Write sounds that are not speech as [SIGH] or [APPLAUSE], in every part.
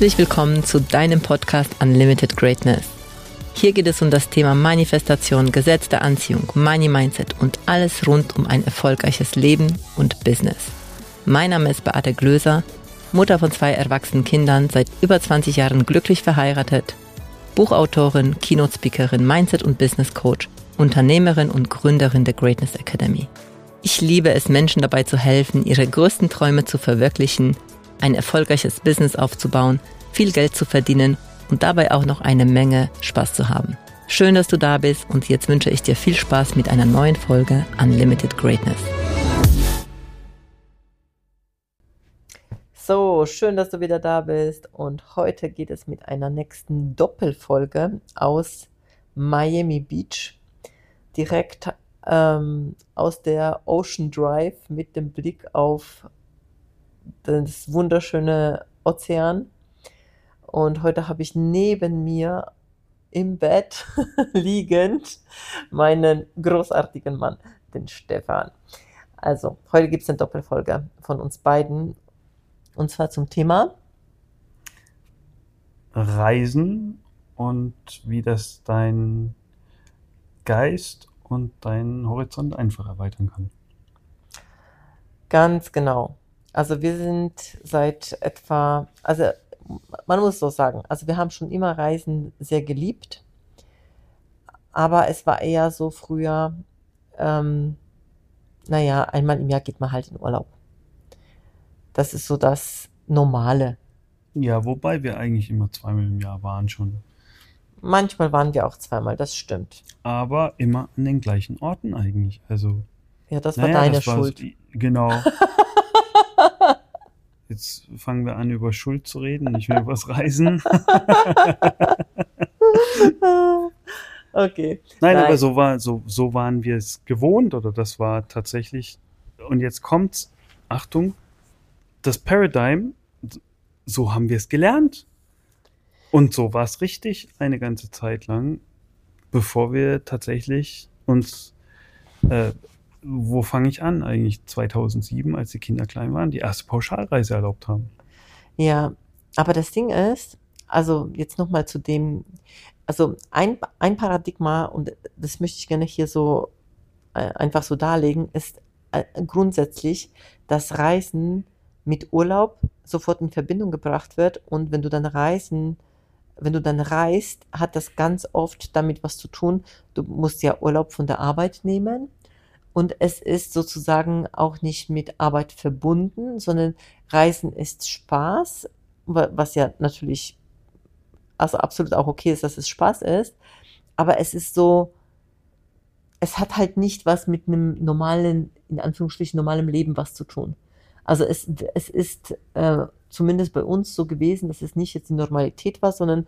Herzlich willkommen zu deinem Podcast Unlimited Greatness. Hier geht es um das Thema Manifestation, Gesetz der Anziehung, Money Mindset und alles rund um ein erfolgreiches Leben und Business. Mein Name ist Beate Glöser, Mutter von zwei erwachsenen Kindern, seit über 20 Jahren glücklich verheiratet, Buchautorin, Keynote-Speakerin, Mindset- und Business Coach, Unternehmerin und Gründerin der Greatness Academy. Ich liebe es, Menschen dabei zu helfen, ihre größten Träume zu verwirklichen, ein erfolgreiches Business aufzubauen, viel Geld zu verdienen und dabei auch noch eine Menge Spaß zu haben. Schön, dass du da bist und jetzt wünsche ich dir viel Spaß mit einer neuen Folge Unlimited Greatness. So, schön, dass du wieder da bist und heute geht es mit einer nächsten Doppelfolge aus Miami Beach direkt ähm, aus der Ocean Drive mit dem Blick auf das wunderschöne Ozean. Und heute habe ich neben mir im Bett [LAUGHS] liegend meinen großartigen Mann, den Stefan. Also, heute gibt es eine Doppelfolge von uns beiden. Und zwar zum Thema Reisen und wie das dein Geist und deinen Horizont einfach erweitern kann. Ganz genau. Also wir sind seit etwa, also man muss so sagen, also wir haben schon immer Reisen sehr geliebt, aber es war eher so früher, ähm, naja, einmal im Jahr geht man halt in Urlaub. Das ist so das Normale. Ja, wobei wir eigentlich immer zweimal im Jahr waren schon. Manchmal waren wir auch zweimal, das stimmt. Aber immer an den gleichen Orten eigentlich. Also. Ja, das war naja, deine das Schuld. War, genau. [LAUGHS] Jetzt fangen wir an, über Schuld zu reden, nicht mehr über das Reisen. [LAUGHS] okay. Nein, Nein, aber so, war, so, so waren wir es gewohnt oder das war tatsächlich. Und jetzt kommt's, Achtung, das Paradigm, so haben wir es gelernt. Und so war es richtig eine ganze Zeit lang, bevor wir tatsächlich uns, äh, wo fange ich an eigentlich, 2007, als die Kinder klein waren, die erste Pauschalreise erlaubt haben. Ja, aber das Ding ist, also jetzt nochmal zu dem, also ein, ein Paradigma, und das möchte ich gerne hier so äh, einfach so darlegen, ist äh, grundsätzlich, dass Reisen mit Urlaub sofort in Verbindung gebracht wird und wenn du dann Reisen wenn du dann reist, hat das ganz oft damit was zu tun. Du musst ja Urlaub von der Arbeit nehmen. Und es ist sozusagen auch nicht mit Arbeit verbunden, sondern Reisen ist Spaß, was ja natürlich also absolut auch okay ist, dass es Spaß ist. Aber es ist so, es hat halt nicht was mit einem normalen, in Anführungsstrichen normalem Leben was zu tun. Also es, es ist äh, zumindest bei uns so gewesen, dass es nicht jetzt die Normalität war, sondern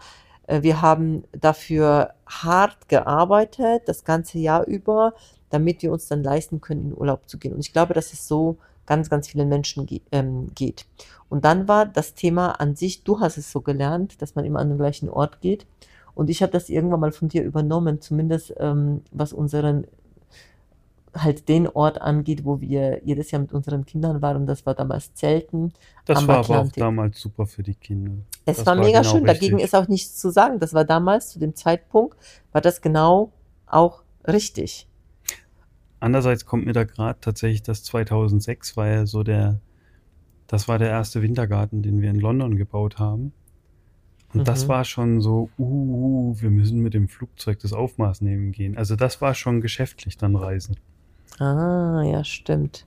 wir haben dafür hart gearbeitet, das ganze Jahr über, damit wir uns dann leisten können, in Urlaub zu gehen. Und ich glaube, dass es so ganz, ganz vielen Menschen ge ähm, geht. Und dann war das Thema an sich, du hast es so gelernt, dass man immer an den gleichen Ort geht. Und ich habe das irgendwann mal von dir übernommen, zumindest ähm, was unseren halt den Ort angeht, wo wir jedes Jahr mit unseren Kindern waren. Und das war damals Zelten. Das war Atlantik. aber auch damals super für die Kinder. Es war, war mega genau schön. Richtig. Dagegen ist auch nichts zu sagen. Das war damals, zu dem Zeitpunkt, war das genau auch richtig. Andererseits kommt mir da gerade tatsächlich das 2006 war ja so der, das war der erste Wintergarten, den wir in London gebaut haben. Und mhm. das war schon so, uh, wir müssen mit dem Flugzeug das Aufmaß nehmen gehen. Also das war schon geschäftlich dann Reisen. Ah, ja, stimmt.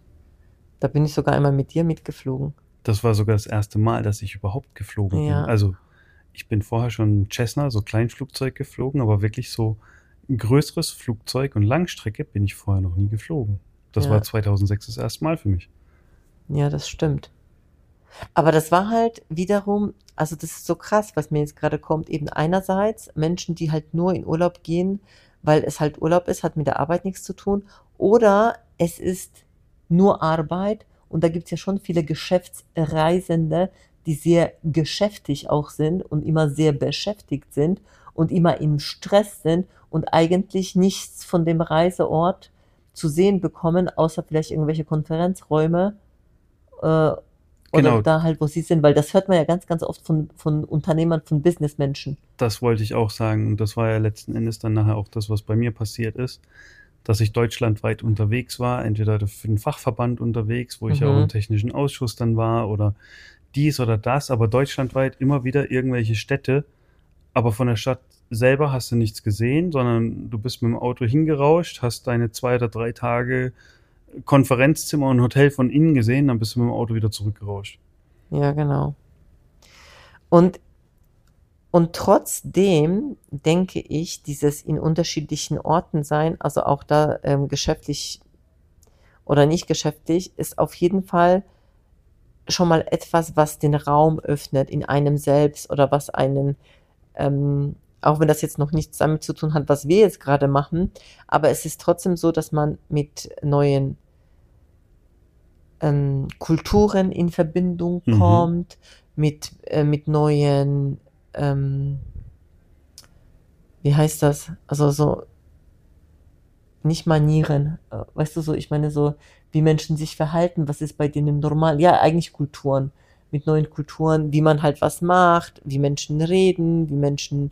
Da bin ich sogar einmal mit dir mitgeflogen. Das war sogar das erste Mal, dass ich überhaupt geflogen ja. bin. Also ich bin vorher schon Cessna, so Kleinflugzeug geflogen, aber wirklich so ein größeres Flugzeug und Langstrecke bin ich vorher noch nie geflogen. Das ja. war 2006 das erste Mal für mich. Ja, das stimmt. Aber das war halt wiederum, also das ist so krass, was mir jetzt gerade kommt, eben einerseits Menschen, die halt nur in Urlaub gehen, weil es halt Urlaub ist, hat mit der Arbeit nichts zu tun, oder es ist nur Arbeit und da gibt es ja schon viele Geschäftsreisende, die sehr geschäftig auch sind und immer sehr beschäftigt sind und immer im Stress sind und eigentlich nichts von dem Reiseort zu sehen bekommen, außer vielleicht irgendwelche Konferenzräume äh, Oder Genau. da halt, wo sie sind, weil das hört man ja ganz, ganz oft von, von Unternehmern, von Businessmenschen. Das wollte ich auch sagen. Und das war ja letzten Endes dann nachher auch das, was bei mir passiert ist, dass ich deutschlandweit unterwegs war, entweder für den Fachverband unterwegs, wo ich ja Mhm. auch im technischen Ausschuss dann war, oder dies oder das, aber deutschlandweit immer wieder irgendwelche Städte, aber von der Stadt selber hast du nichts gesehen, sondern du bist mit dem Auto hingerauscht, hast deine zwei oder drei Tage Konferenzzimmer und Hotel von innen gesehen, dann bist du mit dem Auto wieder zurückgerauscht. Ja, genau. Und, und trotzdem denke ich, dieses in unterschiedlichen Orten sein, also auch da ähm, geschäftlich oder nicht geschäftlich, ist auf jeden Fall schon mal etwas, was den Raum öffnet in einem selbst oder was einen, ähm, auch wenn das jetzt noch nichts damit zu tun hat, was wir jetzt gerade machen, aber es ist trotzdem so, dass man mit neuen ähm, Kulturen in Verbindung Mhm. kommt, mit, äh, mit neuen, ähm, wie heißt das? Also so, nicht Manieren, äh, weißt du so, ich meine so, wie Menschen sich verhalten, was ist bei denen normal? Ja, eigentlich Kulturen, mit neuen Kulturen, wie man halt was macht, wie Menschen reden, wie Menschen,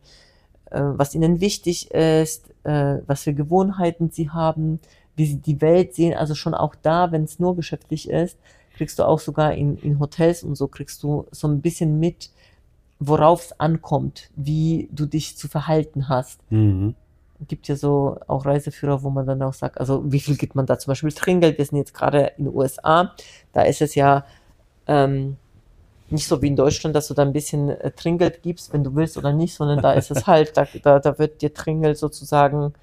äh, was ihnen wichtig ist, äh, was für Gewohnheiten sie haben, wie sie die Welt sehen. Also schon auch da, wenn es nur geschäftlich ist, kriegst du auch sogar in, in Hotels und so, kriegst du so ein bisschen mit, worauf es ankommt, wie du dich zu verhalten hast Mhm. gibt ja so auch Reiseführer, wo man dann auch sagt, also wie viel gibt man da zum Beispiel Trinkgeld? Wir sind jetzt gerade in den USA, da ist es ja ähm, nicht so wie in Deutschland, dass du da ein bisschen äh, Trinkgeld gibst, wenn du willst oder nicht, sondern da ist es [LAUGHS] halt, da, da, da wird dir Trinkgeld sozusagen,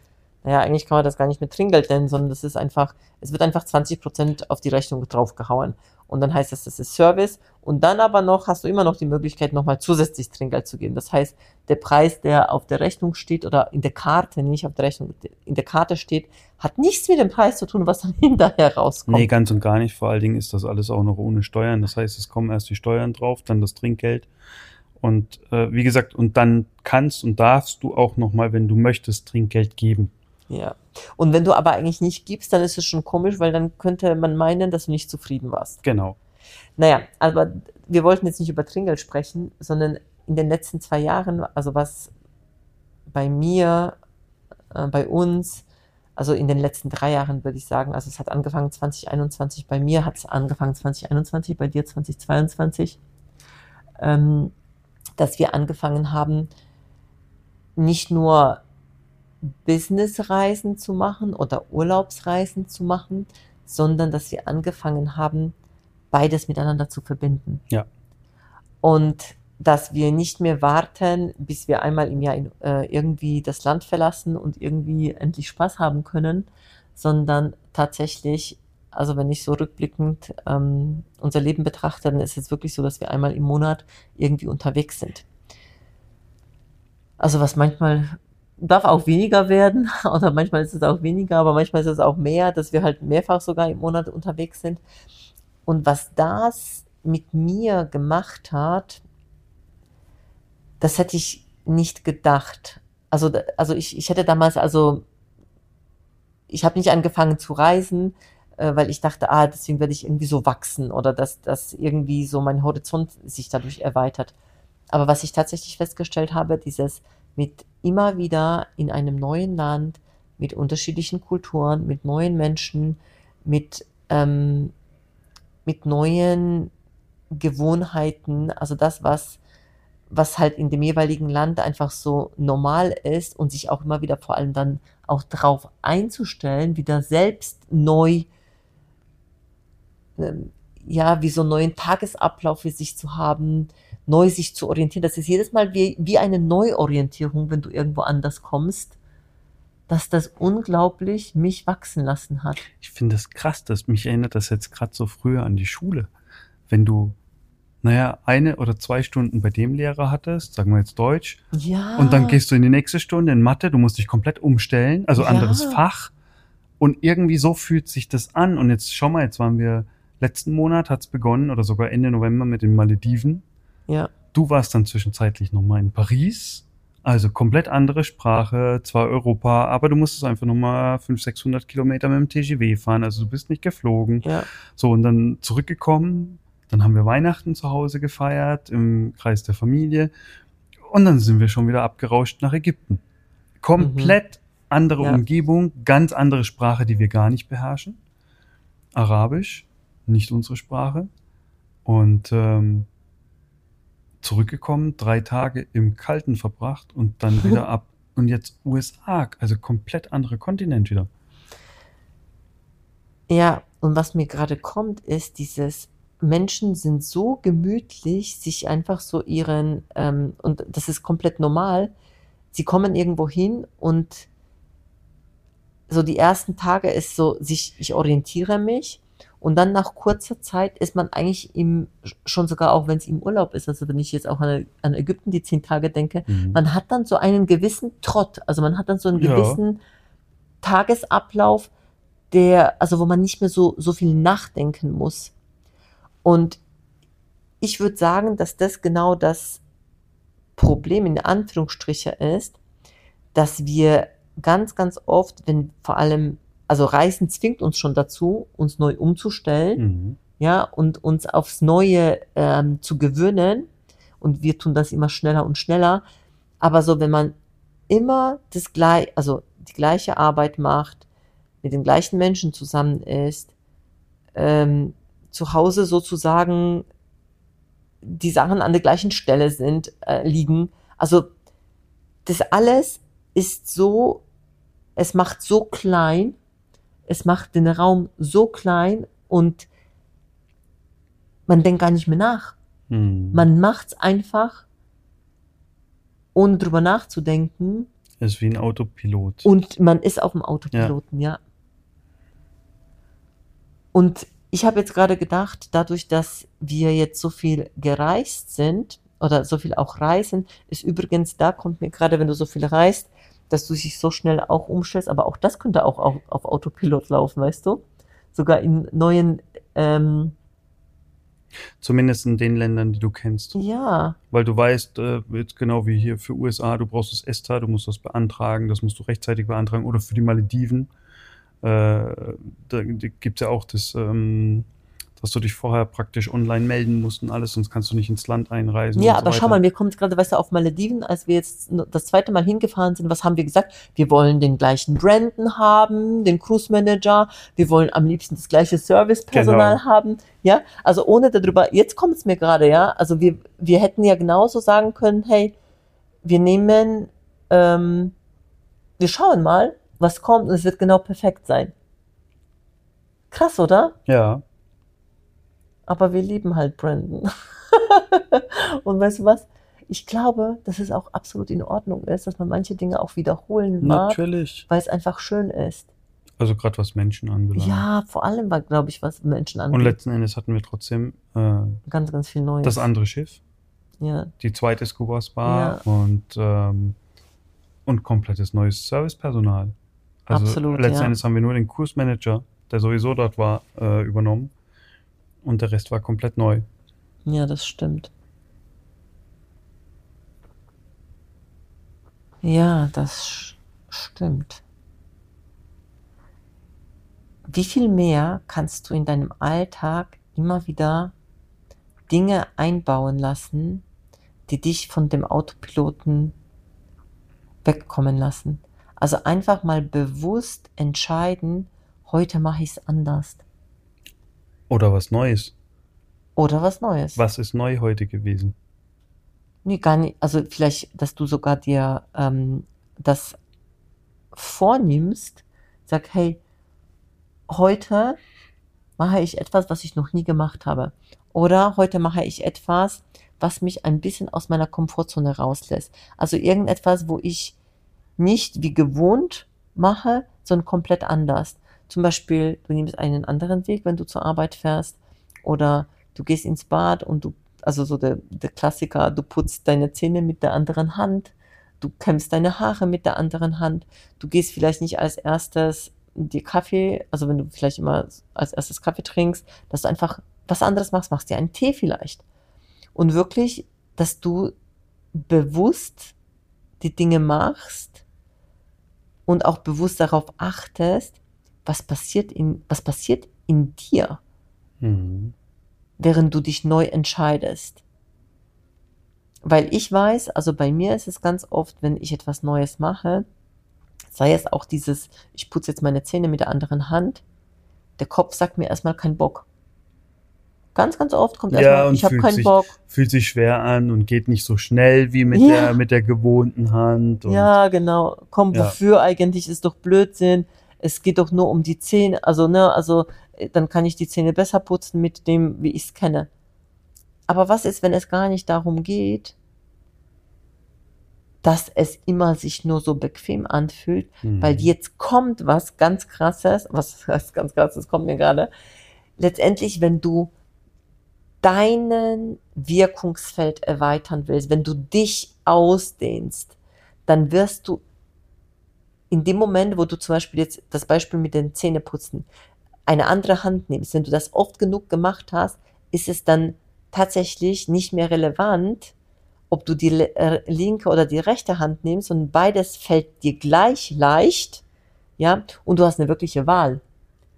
naja, eigentlich kann man das gar nicht mit Trinkgeld nennen, sondern das ist einfach, es wird einfach 20% auf die Rechnung draufgehauen. Und dann heißt das, das ist Service. Und dann aber noch hast du immer noch die Möglichkeit, nochmal zusätzlich Trinkgeld zu geben. Das heißt, der Preis, der auf der Rechnung steht oder in der Karte, nicht auf der Rechnung, in der Karte steht, hat nichts mit dem Preis zu tun, was dann [LAUGHS] hinterher rauskommt. Nee, ganz und gar nicht. Vor allen Dingen ist das alles auch noch ohne Steuern. Das heißt, es kommen erst die Steuern drauf, dann das Trinkgeld. Und äh, wie gesagt, und dann kannst und darfst du auch nochmal, wenn du möchtest, Trinkgeld geben. Ja. Und wenn du aber eigentlich nicht gibst, dann ist es schon komisch, weil dann könnte man meinen, dass du nicht zufrieden warst. Genau. Naja, aber wir wollten jetzt nicht über Trinkgeld sprechen, sondern in den letzten zwei Jahren, also was bei mir, äh, bei uns, also in den letzten drei Jahren würde ich sagen, also es hat angefangen 2021, bei mir hat es angefangen 2021, bei dir 2022, ähm, dass wir angefangen haben, nicht nur Businessreisen zu machen oder Urlaubsreisen zu machen, sondern dass wir angefangen haben, beides miteinander zu verbinden. Ja. Und dass wir nicht mehr warten, bis wir einmal im Jahr in, äh, irgendwie das Land verlassen und irgendwie endlich Spaß haben können, sondern tatsächlich, also wenn ich so rückblickend ähm, unser Leben betrachte, dann ist es wirklich so, dass wir einmal im Monat irgendwie unterwegs sind. Also was manchmal darf auch weniger werden [LAUGHS] oder manchmal ist es auch weniger, aber manchmal ist es auch mehr, dass wir halt mehrfach sogar im Monat unterwegs sind. Und was das mit mir gemacht hat, das hätte ich nicht gedacht. Also, also ich, ich hätte damals, also ich habe nicht angefangen zu reisen, äh, weil ich dachte, ah, deswegen werde ich irgendwie so wachsen oder dass, dass irgendwie so mein Horizont sich dadurch erweitert. Aber was ich tatsächlich festgestellt habe, dieses mit immer wieder in einem neuen Land, mit unterschiedlichen Kulturen, mit neuen Menschen, mit, ähm, mit neuen Gewohnheiten, also das, was, was halt in dem jeweiligen Land einfach so normal ist und sich auch immer wieder vor allem dann auch drauf einzustellen, wieder selbst neu, ähm, ja, wie so einen neuen Tagesablauf für sich zu haben, neu sich zu orientieren. Das ist jedes Mal wie, wie eine Neuorientierung, wenn du irgendwo anders kommst, dass das unglaublich mich wachsen lassen hat. Ich finde das krass, dass mich erinnert das jetzt gerade so früher an die Schule. Wenn du, naja, eine oder zwei Stunden bei dem Lehrer hattest, sagen wir jetzt Deutsch, Ja. und dann gehst du in die nächste Stunde in Mathe, du musst dich komplett umstellen, also Ja. anderes Fach. Und irgendwie so fühlt sich das an. Und jetzt schau mal, jetzt waren wir, letzten Monat hat's begonnen oder sogar Ende November mit den Malediven. Ja, Du warst dann zwischenzeitlich nochmal in Paris. Also komplett andere Sprache, zwar Europa, aber du musstest einfach nochmal 500, 600 Kilometer mit dem TGW fahren. Also du bist nicht geflogen. ja, So, und dann zurückgekommen, Dann haben wir Weihnachten zu Hause gefeiert, im Kreis der Familie. Und dann sind wir schon wieder abgerauscht nach Ägypten. Komplett andere Ja. Umgebung, ganz andere Sprache, die wir gar nicht beherrschen. Arabisch, nicht unsere Sprache. Und ähm, zurückgekommen, drei Tage im Kalten verbracht und dann [LAUGHS] wieder ab. Und jetzt USA, also komplett andere Kontinent wieder. Ja, und was mir gerade kommt, ist dieses, Menschen sind so gemütlich, sich einfach so ihren, ähm, und das ist komplett normal, sie kommen irgendwo hin und so die ersten Tage ist so, sich, ich orientiere mich und dann nach kurzer Zeit ist man eigentlich im, schon sogar auch wenn es im Urlaub ist, also wenn ich jetzt auch an, an Ägypten die zehn Tage denke, Mhm. man hat dann so einen gewissen Trott, also man hat dann so einen Ja. gewissen Tagesablauf, der, also wo man nicht mehr so, so viel nachdenken muss. Und ich würde sagen, dass das genau das Problem in Anführungsstriche ist, dass wir ganz, ganz oft, wenn vor allem, also Reisen zwingt uns schon dazu, uns neu umzustellen, Mhm. ja, und uns aufs Neue ähm, zu gewöhnen. Und wir tun das immer schneller und schneller. Aber so, wenn man immer das gleich, also die gleiche Arbeit macht, mit den gleichen Menschen zusammen ist, ähm, zu Hause sozusagen die Sachen an der gleichen Stelle sind, äh, liegen. Also das alles ist so, es macht so klein, es macht den Raum so klein und man denkt gar nicht mehr nach. Mhm. Man macht's einfach, ohne drüber nachzudenken Es ist wie ein Autopilot. und man ist auf dem Autopiloten, ja. Und ich habe jetzt gerade gedacht, dadurch, dass wir jetzt so viel gereist sind oder so viel auch reisen, ist übrigens, da kommt mir gerade, wenn du so viel reist, dass du dich so schnell auch umstellst, aber auch das könnte auch auf, auf Autopilot laufen, weißt du? Sogar in neuen, ähm, Zumindest in den Ländern, die du kennst. ja, Weil du weißt, äh, jetzt genau wie hier für USA, du brauchst das ESTA, du musst das beantragen, das musst du rechtzeitig beantragen. Oder für die Malediven, äh, da gibt es ja auch das, ähm, dass du dich vorher praktisch online melden musst und alles, sonst kannst du nicht ins Land einreisen. Ja, so aber schau weiter. mal, wir kommen jetzt gerade, weißt du, auf Malediven, als wir jetzt das zweite Mal hingefahren sind, was haben wir gesagt? Wir wollen den gleichen Brandon haben, den Cruise Manager, wir wollen am liebsten das gleiche Servicepersonal Genau. haben, ja, also ohne darüber, jetzt kommt es mir gerade, ja, also wir, wir hätten ja genauso sagen können, hey, wir nehmen, ähm, wir schauen mal, was kommt und es wird genau perfekt sein. Krass, oder? Ja, Aber wir lieben halt Brandon. [LAUGHS] Und weißt du was? Ich glaube, dass es auch absolut in Ordnung ist, dass man manche Dinge auch wiederholen mag, natürlich. weil es einfach schön ist. Also gerade was Menschen anbelangt. Ja, vor allem, glaube ich, was Menschen Und angeht, letzten Endes hatten wir trotzdem äh, ganz, ganz viel Neues. das andere Schiff, Ja, die zweite Scuba Spa Ja. und, ähm, und komplettes neues Servicepersonal. Also Absolut, letzten ja. Endes haben wir nur den Kursmanager, der sowieso dort war, äh, übernommen. Und der Rest war komplett neu. ja, das stimmt. Ja, das stimmt. Wie viel mehr kannst du in deinem Alltag immer wieder Dinge einbauen lassen, die dich von dem Autopiloten wegkommen lassen? Also einfach mal bewusst entscheiden, heute mache ich es anders. Oder was Neues. Oder was Neues. Was ist neu heute gewesen? Nee, gar nicht. Also vielleicht, dass du sogar dir ähm, das vornimmst, sag, hey, heute mache ich etwas, was ich noch nie gemacht habe. Oder heute mache ich etwas, was mich ein bisschen aus meiner Komfortzone rauslässt. Also irgendetwas, wo ich nicht wie gewohnt mache, sondern komplett anders. Zum Beispiel, du nimmst einen anderen Weg, wenn du zur Arbeit fährst. Oder du gehst ins Bad und du, also so der, der Klassiker, du putzt deine Zähne mit der anderen Hand. Du kämmst deine Haare mit der anderen Hand. Du gehst vielleicht nicht als erstes dir Kaffee, also wenn du vielleicht immer als erstes Kaffee trinkst, dass du einfach was anderes machst, machst dir einen Tee vielleicht. Und wirklich, dass du bewusst die Dinge machst und auch bewusst darauf achtest, was passiert in, was passiert in dir. Mhm. während du dich neu entscheidest. Weil ich weiß, also bei mir ist es ganz oft, wenn ich etwas Neues mache, sei es auch dieses, ich putze jetzt meine Zähne mit der anderen Hand, der Kopf sagt mir erstmal keinen Bock. Ganz, ganz oft kommt Ja, erstmal, und ich habe keinen sich- Bock. Fühlt sich schwer an und geht nicht so schnell wie mit, Ja. der, mit der gewohnten Hand. Ja, genau. Komm, Ja. wofür eigentlich? Ist doch Blödsinn. Es geht doch nur um die Zähne. Also, ne, also, äh, dann kann ich die Zähne besser putzen mit dem, wie ich es kenne. Aber was ist, wenn es gar nicht darum geht, dass es immer sich nur so bequem anfühlt, Mhm. weil jetzt kommt was ganz krasses, was [LAUGHS] ganz krasses, kommt mir gerade. Letztendlich, wenn du deinen Wirkungsfeld erweitern willst, wenn du dich ausdehnst, dann wirst du in dem Moment, wo du zum Beispiel jetzt das Beispiel mit den Zähneputzen eine andere Hand nimmst, wenn du das oft genug gemacht hast, ist es dann tatsächlich nicht mehr relevant, ob du die äh, linke oder die rechte Hand nimmst und beides fällt dir gleich leicht, ja, und du hast eine wirkliche Wahl.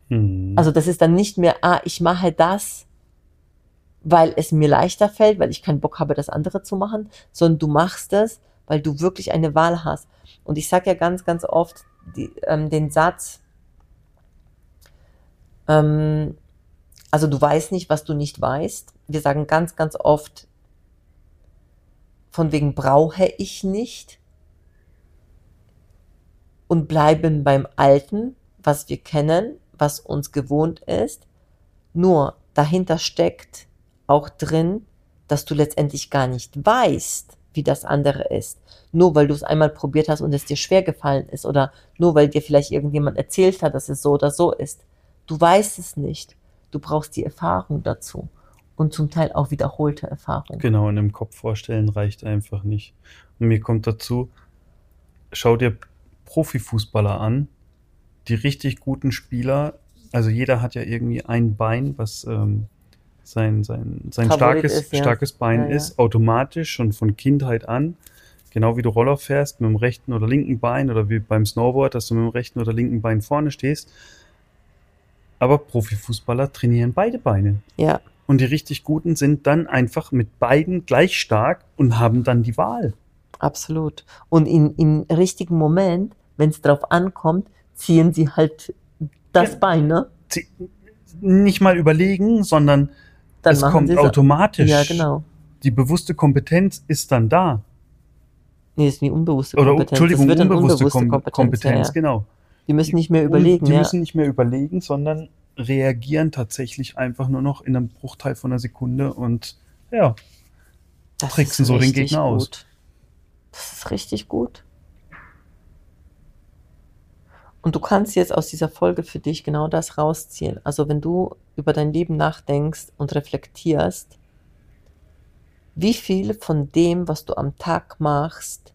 Mhm. Also das ist dann nicht mehr, ah, ich mache das, weil es mir leichter fällt, weil ich keinen Bock habe, das andere zu machen, sondern du machst es, weil du wirklich eine Wahl hast. Und ich sage ja ganz, ganz oft die, ähm, den Satz, ähm, also du weißt nicht, was du nicht weißt. Wir sagen ganz, ganz oft, von wegen brauche ich nicht und bleiben beim Alten, was wir kennen, was uns gewohnt ist. Nur dahinter steckt auch drin, dass du letztendlich gar nicht weißt, wie das andere ist. Nur weil du es einmal probiert hast und es dir schwer gefallen ist oder nur weil dir vielleicht irgendjemand erzählt hat, dass es so oder so ist. Du weißt es nicht. Du brauchst die Erfahrung dazu und zum Teil auch wiederholte Erfahrung. Genau, in dem Kopf vorstellen reicht einfach nicht. Und mir kommt dazu, schau dir Profifußballer an, die richtig guten Spieler, also jeder hat ja irgendwie ein Bein, was ähm, sein, sein, sein Favorit starkes, ist, ja. starkes Bein Ja, ja. ist, automatisch schon von Kindheit an. Genau wie du Roller fährst mit dem rechten oder linken Bein oder wie beim Snowboard, dass du mit dem rechten oder linken Bein vorne stehst. Aber Profifußballer trainieren beide Beine. Ja, Und die richtig Guten sind dann einfach mit beiden gleich stark und haben dann die Wahl. absolut. Und in, im richtigen Moment, wenn es drauf ankommt, ziehen sie halt das. Bein, ne? Sie nicht mal überlegen, sondern Dann es kommt automatisch. Ja, genau. Die bewusste Kompetenz ist dann da. Nee, ist die unbewusste Oder Kompetenz. Entschuldigung, das wird unbewusste unbewusste Kom Kompetenz. Kompetenz, ja, genau. Die müssen nicht mehr überlegen, Die ja. müssen nicht mehr überlegen, sondern reagieren tatsächlich einfach nur noch in einem Bruchteil von einer Sekunde und ja, Das tricksen so den Gegner aus. gut. Das ist richtig gut. Und du kannst jetzt aus dieser Folge für dich genau das rausziehen. Also wenn du über dein Leben nachdenkst und reflektierst, wie viel von dem, was du am Tag machst,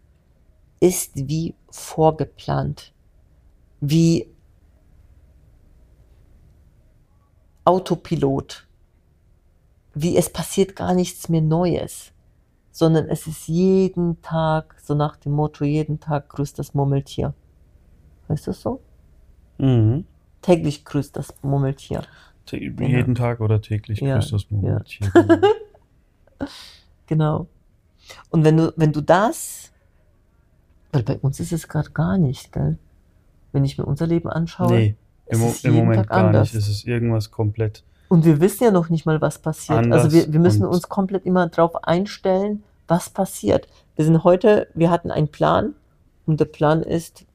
ist wie vorgeplant, wie Autopilot, wie es passiert gar nichts mehr Neues, sondern es ist jeden Tag, so nach dem Motto, jeden Tag grüßt das Murmeltier. Weißt du das so? mhm. Täglich grüßt das Murmeltier. Tä- jeden Tag oder täglich Ja, grüßt das Moment hier. [LAUGHS] Genau. Und wenn du, wenn du das, weil bei uns ist es gerade gar nicht, gell? Wenn ich mir unser Leben anschaue. nee, im, im jeden Moment Tag gar anders. nicht. Es ist irgendwas komplett. Und wir wissen ja noch nicht mal, was passiert. Anders also wir, wir müssen uns komplett immer darauf einstellen, was passiert. Wir sind heute, wir hatten einen Plan und der Plan ist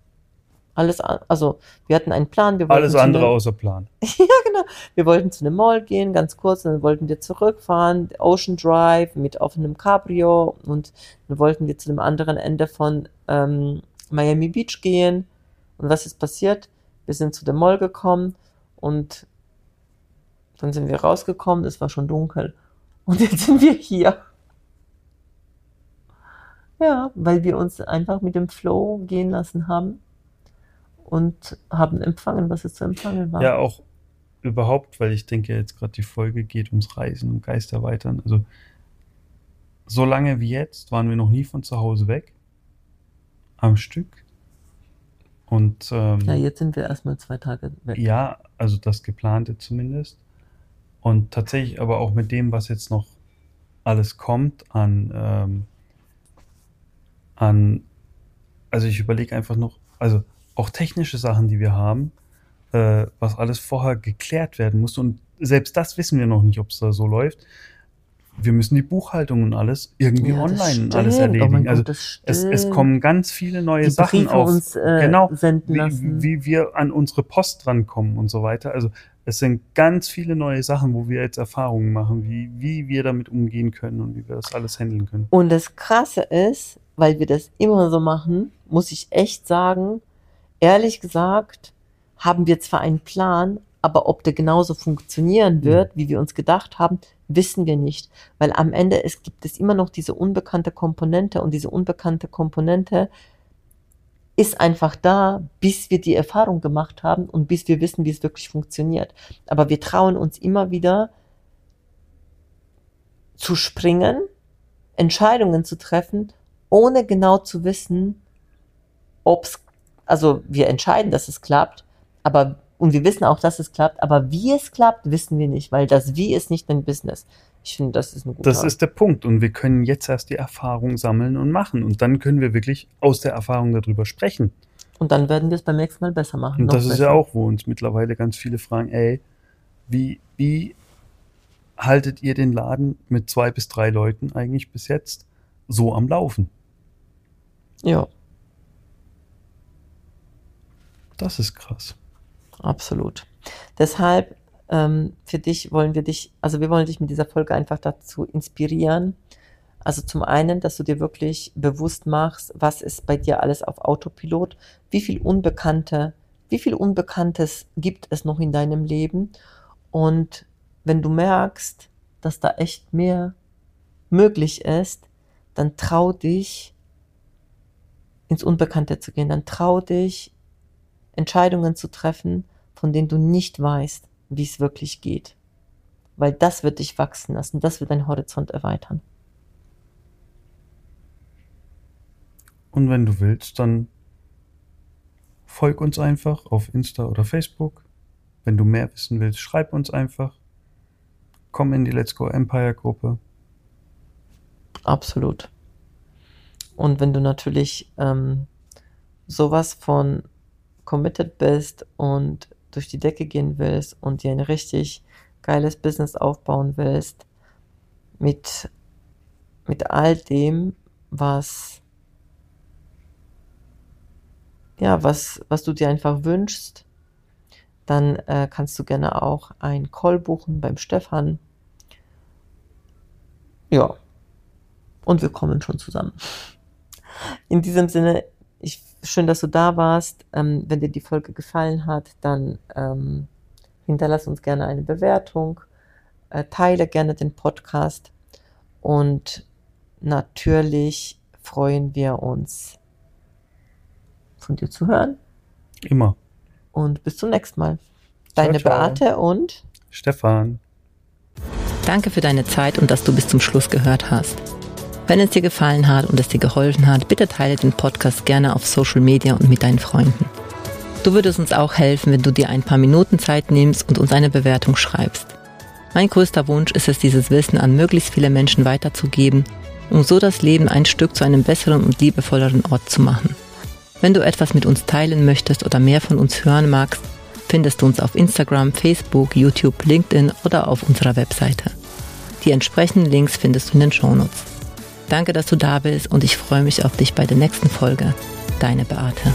alles, also wir hatten einen Plan. Wir wollten Alles andere außer Plan. [LAUGHS] Ja, genau. Wir wollten zu einem Mall gehen, ganz kurz, und dann wollten wir zurückfahren, Ocean Drive mit offenem Cabrio und dann wollten wir zu dem anderen Ende von ähm, Miami Beach gehen. Und was ist passiert? Wir sind zu dem Mall gekommen und dann sind wir rausgekommen, es war schon dunkel. Und jetzt sind wir hier. Ja, weil wir uns einfach mit dem Flow gehen lassen haben und haben empfangen, was es zu empfangen war. Ja, auch überhaupt, weil ich denke jetzt gerade die Folge geht ums Reisen und Geist erweitern. Also so lange wie jetzt waren wir noch nie von zu Hause weg. Am Stück. Und ähm, Ja, jetzt sind wir erstmal zwei Tage weg. ja, also das geplante zumindest. Und tatsächlich aber auch mit dem, was jetzt noch alles kommt an, ähm, an also ich überlege einfach noch, also auch technische Sachen, die wir haben, äh, was alles vorher geklärt werden muss. Und selbst das wissen wir noch nicht, ob es da so läuft. Wir müssen die Buchhaltung und alles irgendwie ja, online und alles erledigen. Oh also Gott, es, es, kommen ganz viele neue die Sachen auf. Uns, äh, genau, wie, wie, wir an unsere Post rankommen und so weiter. Also es sind ganz viele neue Sachen, wo wir jetzt Erfahrungen machen, wie, wie wir damit umgehen können und wie wir das alles handeln können. Und das Krasse ist, weil wir das immer so machen, muss ich echt sagen, ehrlich gesagt, haben wir zwar einen Plan, aber ob der genauso funktionieren hm. wird, wie wir uns gedacht haben, wissen wir nicht. Weil am Ende es gibt es immer noch diese unbekannte Komponente und diese unbekannte Komponente ist einfach da, bis wir die Erfahrung gemacht haben und bis wir wissen, wie es wirklich funktioniert. Aber wir trauen uns immer wieder zu springen, Entscheidungen zu treffen ohne genau zu wissen, ob es, also wir entscheiden, dass es klappt, aber und wir wissen auch, dass es klappt, aber wie es klappt, wissen wir nicht, weil das Wie ist nicht ein Business. Ich finde, das ist ein guter. Das ist der Punkt. Und wir können jetzt erst die Erfahrung sammeln und machen. Und dann können wir wirklich aus der Erfahrung darüber sprechen. Und dann werden wir es beim nächsten Mal besser machen. Und das besser. ist ja auch, wo uns mittlerweile ganz viele fragen, ey, wie, wie haltet ihr den Laden mit zwei bis drei Leuten eigentlich bis jetzt so am Laufen? Ja. Das ist krass. Absolut. Deshalb, ähm, für dich wollen wir dich, also wir wollen dich mit dieser Folge einfach dazu inspirieren. Also zum einen, dass du dir wirklich bewusst machst, was ist bei dir alles auf Autopilot, wie viel Unbekannte, wie viel Unbekanntes gibt es noch in deinem Leben und wenn du merkst, dass da echt mehr möglich ist, dann trau dich, ins Unbekannte zu gehen. Dann trau dich, Entscheidungen zu treffen, von denen du nicht weißt, wie es wirklich geht. Weil das wird dich wachsen lassen, das wird deinen Horizont erweitern. Und wenn du willst, dann folg uns einfach auf Insta oder Facebook. Wenn du mehr wissen willst, schreib uns einfach. Komm in die Let's Go Empire Gruppe. Absolut. Und wenn du natürlich ähm, sowas von committed bist und durch die Decke gehen willst und dir ein richtig geiles Business aufbauen willst, mit, mit all dem, was, ja, was, was du dir einfach wünschst, dann äh, kannst du gerne auch ein Call buchen beim Stefan. Ja. Und wir kommen schon zusammen. In diesem Sinne, ich, schön, dass du da warst. Ähm, wenn dir die Folge gefallen hat, dann ähm, hinterlass uns gerne eine Bewertung, äh, teile gerne den Podcast und natürlich freuen wir uns, von dir zu hören. Immer. Und bis zum nächsten Mal. Deine ciao, ciao. Beate und Stefan. Danke für deine Zeit und dass du bis zum Schluss gehört hast. Wenn es dir gefallen hat und es dir geholfen hat, bitte teile den Podcast gerne auf Social Media und mit deinen Freunden. Du würdest uns auch helfen, wenn du dir ein paar Minuten Zeit nimmst und uns eine Bewertung schreibst. Mein größter Wunsch ist es, dieses Wissen an möglichst viele Menschen weiterzugeben, um so das Leben ein Stück zu einem besseren und liebevolleren Ort zu machen. Wenn du etwas mit uns teilen möchtest oder mehr von uns hören magst, findest du uns auf Instagram, Facebook, YouTube, LinkedIn oder auf unserer Webseite. Die entsprechenden Links findest du in den Shownotes. Danke, dass du da bist und ich freue mich auf dich bei der nächsten Folge. Deine Beate.